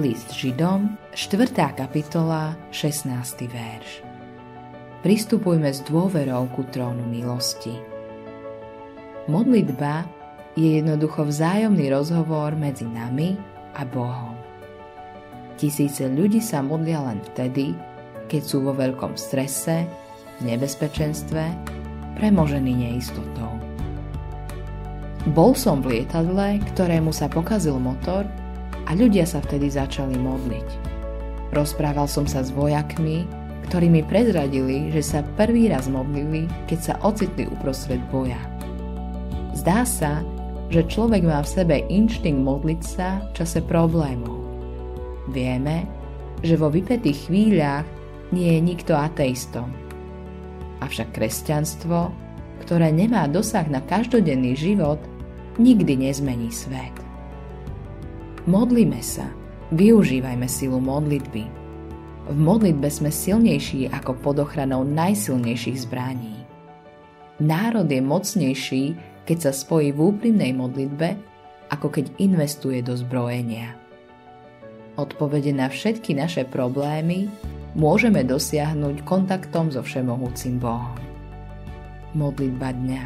List Židom, 4. kapitola, 16. verš. Pristupujme s dôverou ku trónu milosti. Modlitba je jednoducho vzájomný rozhovor medzi nami a Bohom. Tisíce ľudí sa modlia len vtedy, keď sú vo veľkom strese, nebezpečenstve, premožení neistotou. Bol som v lietadle, ktorému sa pokazil motor a ľudia sa vtedy začali modliť. Rozprával som sa s vojakmi, ktorí mi prezradili, že sa prvý raz modlili, keď sa ocitli uprostred boja. Zdá sa, že človek má v sebe inštinkt modliť sa v čase problémov. Vieme, že vo vypetých chvíľach nie je nikto ateistom. Avšak kresťanstvo, ktoré nemá dosah na každodenný život, nikdy nezmení svet. Modlíme sa, využívajme silu modlitby. V modlitbe sme silnejší ako pod ochranou najsilnejších zbraní. Národ je mocnejší, keď sa spojí v úprimnej modlitbe, ako keď investuje do zbrojenia. Odpovede na všetky naše problémy môžeme dosiahnuť kontaktom so Všemohúcim Bohom. Modlitba dňa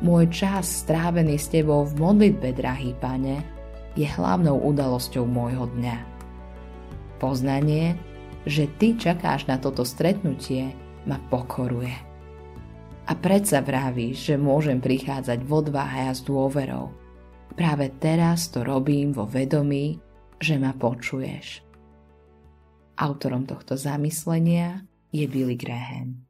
Môj čas strávený s Tebou v modlitbe, drahý Pane, je hlavnou udalosťou môjho dňa. Poznanie, že ty čakáš na toto stretnutie, ma pokoruje. A predsa vravíš, že môžem prichádzať v odvahe a s dôverou. Práve teraz to robím vo vedomí, že ma počuješ. Autorom tohto zamyslenia je Billy Graham.